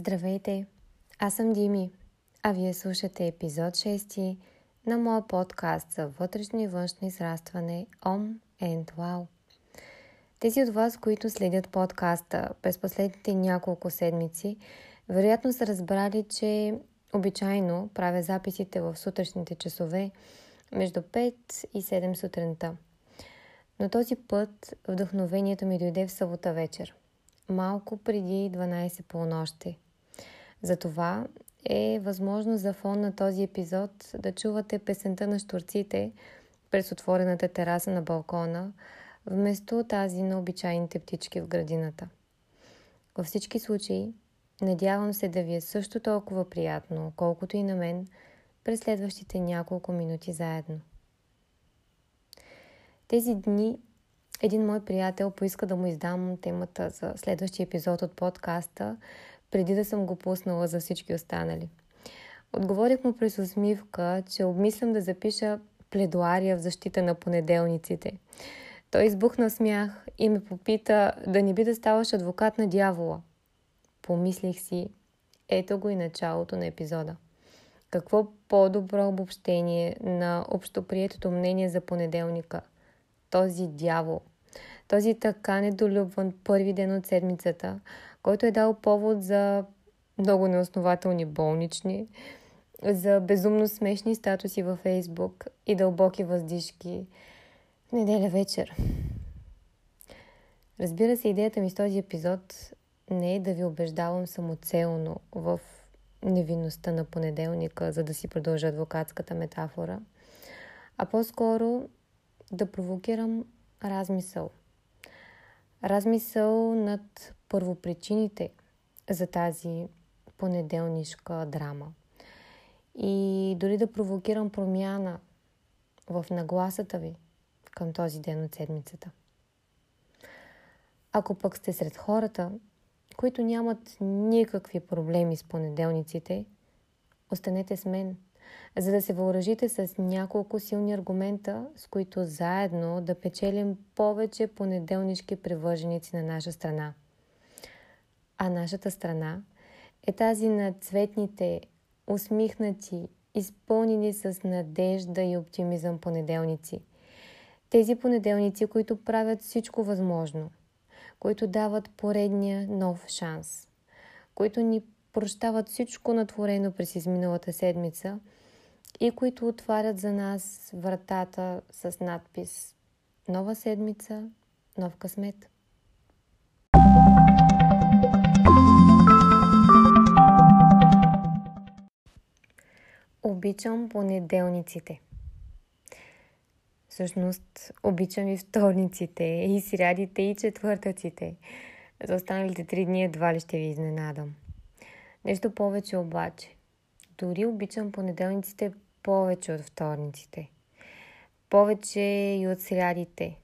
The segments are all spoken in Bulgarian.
Здравейте! Аз съм Дими, а вие слушате епизод 6 на моя подкаст за вътрешно и външно израстване Om and Wow. Тези от вас, които следят подкаста през последните няколко седмици, вероятно са разбрали, че обичайно правя записите в сутрешните часове между 5 и 7 сутринта. Но този път вдъхновението ми дойде в събота вечер, малко преди 12 полунощи. Затова е възможно за фон на този епизод да чувате песента на штурците през отворената тераса на балкона, вместо тази на обичайните птички в градината. Във всички случаи, надявам се да ви е също толкова приятно, колкото и на мен, през следващите няколко минути заедно. Тези дни един мой приятел поиска да му издам темата за следващия епизод от подкаста, преди да съм го пуснала за всички останали. Отговорих му през усмивка, че обмислям да запиша пледуария в защита на понеделниците. Той избухна смях и ме попита да не би да ставаш адвокат на дявола. Помислих си, ето го и началото на епизода. Какво по-добро обобщение на общоприетото мнение за понеделника? Този дявол. Този така недолюбван първи ден от седмицата, който е дал повод за много неоснователни болнични, за безумно смешни статуси във Фейсбук и дълбоки въздишки в неделя вечер. Разбира се, идеята ми с този епизод не е да ви убеждавам самоцелно в невинността на понеделника, за да си продължа адвокатската метафора, а по-скоро да провокирам размисъл. Размисъл над първопричините за тази понеделнишка драма. И дори да провокирам промяна в нагласата ви към този ден от седмицата. Ако пък сте сред хората, които нямат никакви проблеми с понеделниците, останете с мен, за да се въоръжите с няколко силни аргумента, с които заедно да печелим повече понеделнишки привърженици на наша страна. А нашата страна е тази на цветните, усмихнати, изпълнени с надежда и оптимизъм понеделници. Тези понеделници, които правят всичко възможно – които дават поредния нов шанс, които ни прощават всичко натворено през изминалата седмица и които отварят за нас вратата с надпис Нова седмица, нов късмет. Обичам понеделниците – Всъщност обичам и вторниците, и срядите, и четвъртъците. За останалите три дни едва ли ще ви изненадам. Нещо повече обаче. Дори обичам понеделниците повече от вторниците. Повече и от срядите.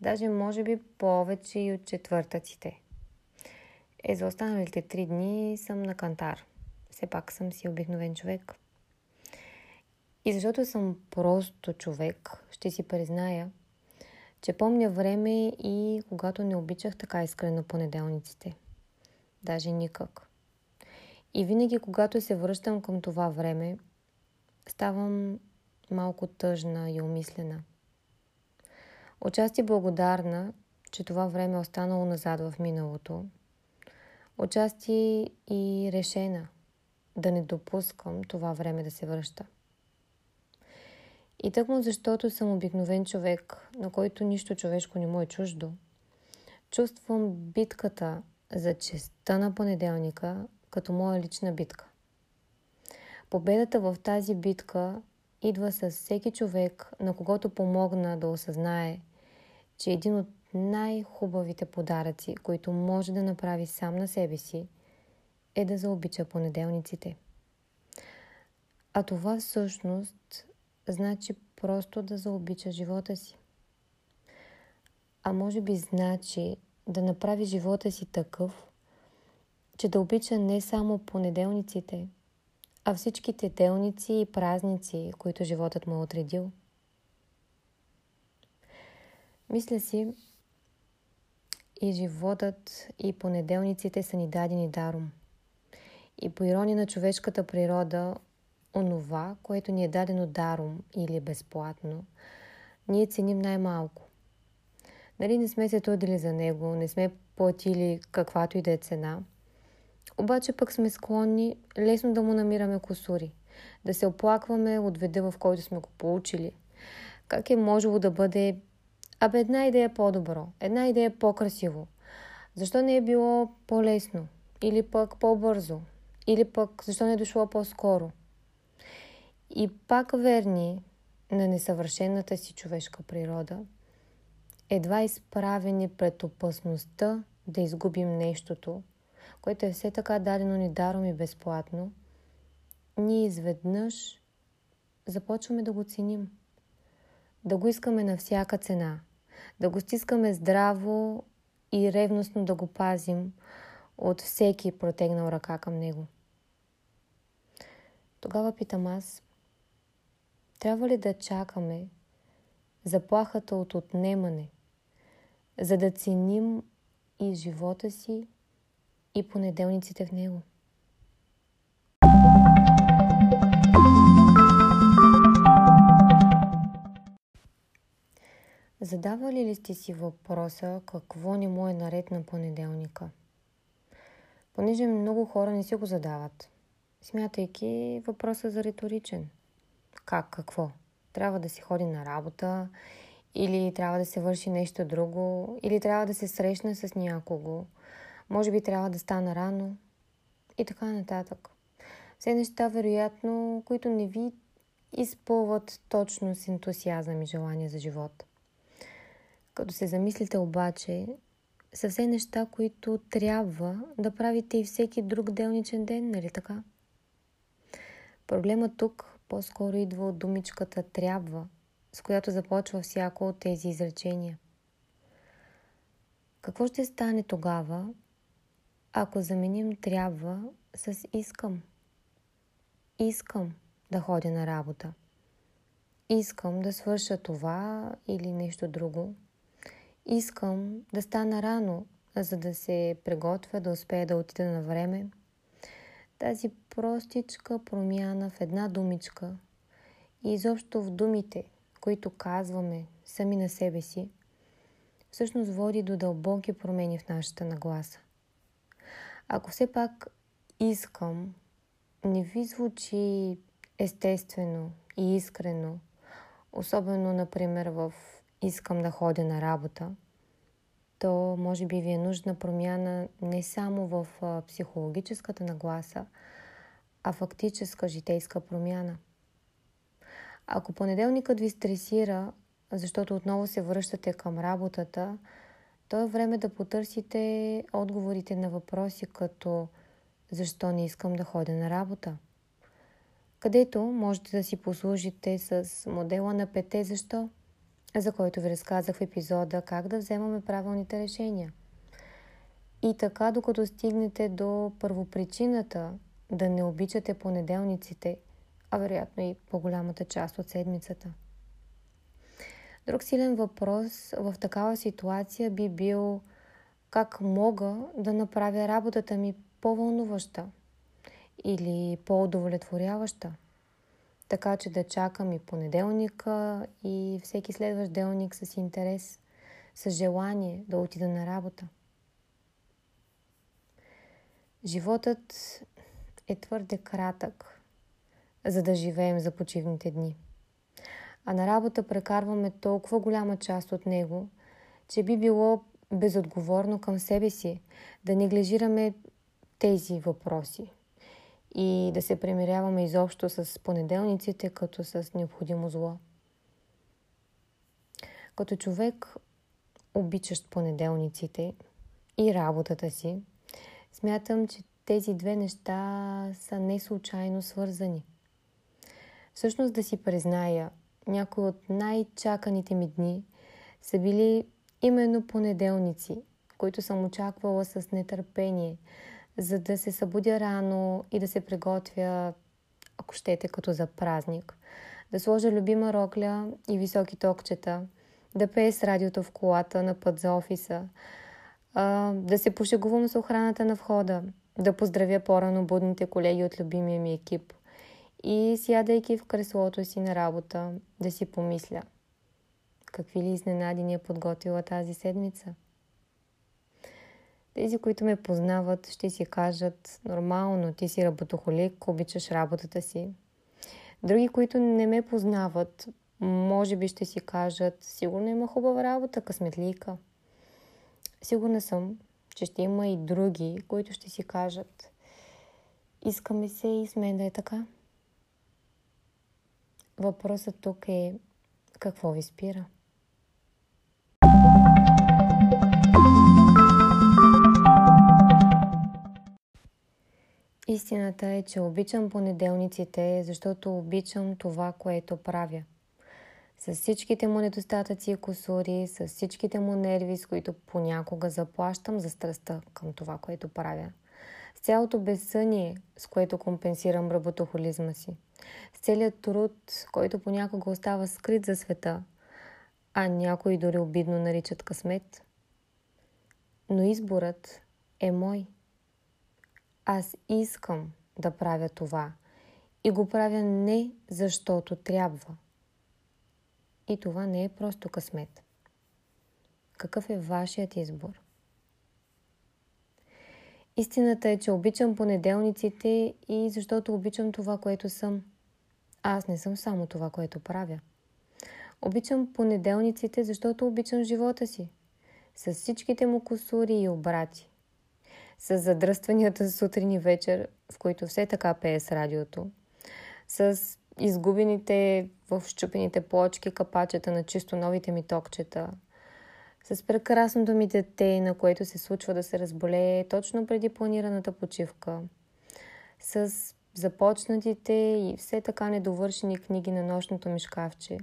Даже може би повече и от четвъртъците. Е, за останалите три дни съм на кантар. Все пак съм си обикновен човек. И защото съм просто човек, ще си призная, че помня време и когато не обичах така искрено понеделниците. Даже никак. И винаги, когато се връщам към това време, ставам малко тъжна и умислена. Отчасти благодарна, че това време е останало назад в миналото. Отчасти и решена да не допускам това време да се връща. И тъкмо защото съм обикновен човек, на който нищо човешко не му е чуждо, чувствам битката за честа на понеделника като моя лична битка. Победата в тази битка идва с всеки човек, на когото помогна да осъзнае, че един от най-хубавите подаръци, които може да направи сам на себе си, е да заобича понеделниците. А това всъщност значи просто да заобича живота си. А може би значи да направи живота си такъв, че да обича не само понеделниците, а всичките делници и празници, които животът му е отредил. Мисля си, и животът и понеделниците са ни дадени даром. И по ирония на човешката природа, онова, което ни е дадено даром или безплатно, ние ценим най-малко. Нали не сме се трудили за него, не сме платили каквато и да е цена. Обаче пък сме склонни лесно да му намираме косури, да се оплакваме от вида, в който сме го получили. Как е можело да бъде Абе, една идея е по-добро, една идея е по-красиво. Защо не е било по-лесно? Или пък по-бързо? Или пък защо не е дошло по-скоро? И пак верни на несъвършената си човешка природа, едва изправени пред опасността да изгубим нещото, което е все така дадено ни даром и безплатно, ние изведнъж започваме да го ценим. Да го искаме на всяка цена. Да го стискаме здраво и ревностно да го пазим от всеки протегнал ръка към него. Тогава питам аз, трябва ли да чакаме заплахата от отнемане, за да ценим и живота си, и понеделниците в него? Задавали ли сте си въпроса какво не му е наред на понеделника? Понеже много хора не си го задават, смятайки въпроса за риторичен. Как, какво? Трябва да си ходи на работа, или трябва да се върши нещо друго, или трябва да се срещне с някого, може би трябва да стана рано и така нататък. Все неща, вероятно, които не ви изпълват точно с ентусиазъм и желание за живот. Като се замислите обаче, са все неща, които трябва да правите и всеки друг делничен ден, нали така? Проблемът тук по-скоро идва от думичката трябва, с която започва всяко от тези изречения. Какво ще стане тогава, ако заменим трябва с искам? Искам да ходя на работа. Искам да свърша това или нещо друго – Искам да стана рано, за да се приготвя, да успея да отида на време. Тази простичка промяна в една думичка и изобщо в думите, които казваме сами на себе си, всъщност води до дълбоки промени в нашата нагласа. Ако все пак искам, не ви звучи естествено и искрено, особено, например, в искам да ходя на работа, то може би ви е нужна промяна не само в психологическата нагласа, а фактическа житейска промяна. Ако понеделникът ви стресира, защото отново се връщате към работата, то е време да потърсите отговорите на въпроси като защо не искам да ходя на работа? Където можете да си послужите с модела на пете защо – за който ви разказах в епизода как да вземаме правилните решения. И така, докато стигнете до първопричината да не обичате понеделниците, а вероятно и по-голямата част от седмицата. Друг силен въпрос в такава ситуация би бил как мога да направя работата ми по-вълнуваща или по-удовлетворяваща така че да чакам и понеделника и всеки следващ делник с интерес, с желание да отида на работа. Животът е твърде кратък, за да живеем за почивните дни. А на работа прекарваме толкова голяма част от него, че би било безотговорно към себе си да неглижираме тези въпроси, и да се премиряваме изобщо с понеделниците като с необходимо зло. Като човек, обичащ понеделниците и работата си, смятам, че тези две неща са не случайно свързани. Всъщност да си призная, някои от най-чаканите ми дни са били именно понеделници, които съм очаквала с нетърпение – за да се събудя рано и да се приготвя, ако щете, като за празник. Да сложа любима рокля и високи токчета, да пее с радиото в колата на път за офиса, да се пошегувам с охраната на входа, да поздравя по-рано будните колеги от любимия ми екип и сядайки в креслото си на работа да си помисля какви ли изненади ни е подготвила тази седмица. Тези, които ме познават, ще си кажат нормално, ти си работохолик, обичаш работата си. Други, които не ме познават, може би ще си кажат, сигурно има хубава работа, късметлийка. Сигурна съм, че ще има и други, които ще си кажат, искаме се и с мен да е така. Въпросът тук е какво ви спира? Истината е, че обичам понеделниците, защото обичам това, което правя. С всичките му недостатъци и косури, с всичките му нерви, с които понякога заплащам за страстта към това, което правя. С цялото безсъние, с което компенсирам работохолизма си. С целият труд, който понякога остава скрит за света, а някои дори обидно наричат късмет. Но изборът е мой – аз искам да правя това и го правя не защото трябва. И това не е просто късмет. Какъв е вашият избор? Истината е, че обичам понеделниците и защото обичам това, което съм. Аз не съм само това, което правя. Обичам понеделниците, защото обичам живота си. С всичките му косури и обрати с задръстванията сутрин и вечер, в които все така пее с радиото, с изгубените в щупените плочки капачета на чисто новите ми токчета, с прекрасното ми дете, на което се случва да се разболее точно преди планираната почивка, с започнатите и все така недовършени книги на нощното ми шкафче,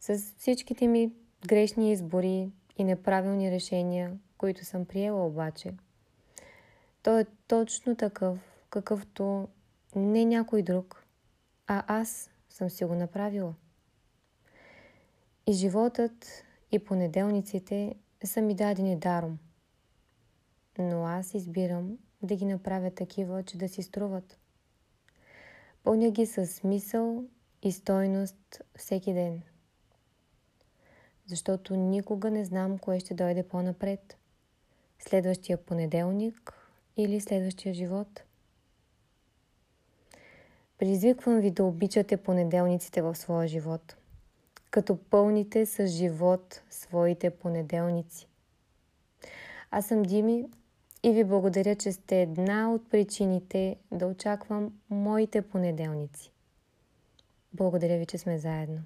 с всичките ми грешни избори и неправилни решения, които съм приела обаче – той е точно такъв, какъвто не някой друг, а аз съм си го направила. И животът, и понеделниците са ми дадени даром. Но аз избирам да ги направя такива, че да си струват. Пълня ги с смисъл и стойност всеки ден. Защото никога не знам кое ще дойде по-напред. Следващия понеделник или следващия живот. Призвиквам ви да обичате понеделниците в своя живот, като пълните с живот своите понеделници. Аз съм Дими и ви благодаря, че сте една от причините да очаквам моите понеделници. Благодаря ви, че сме заедно.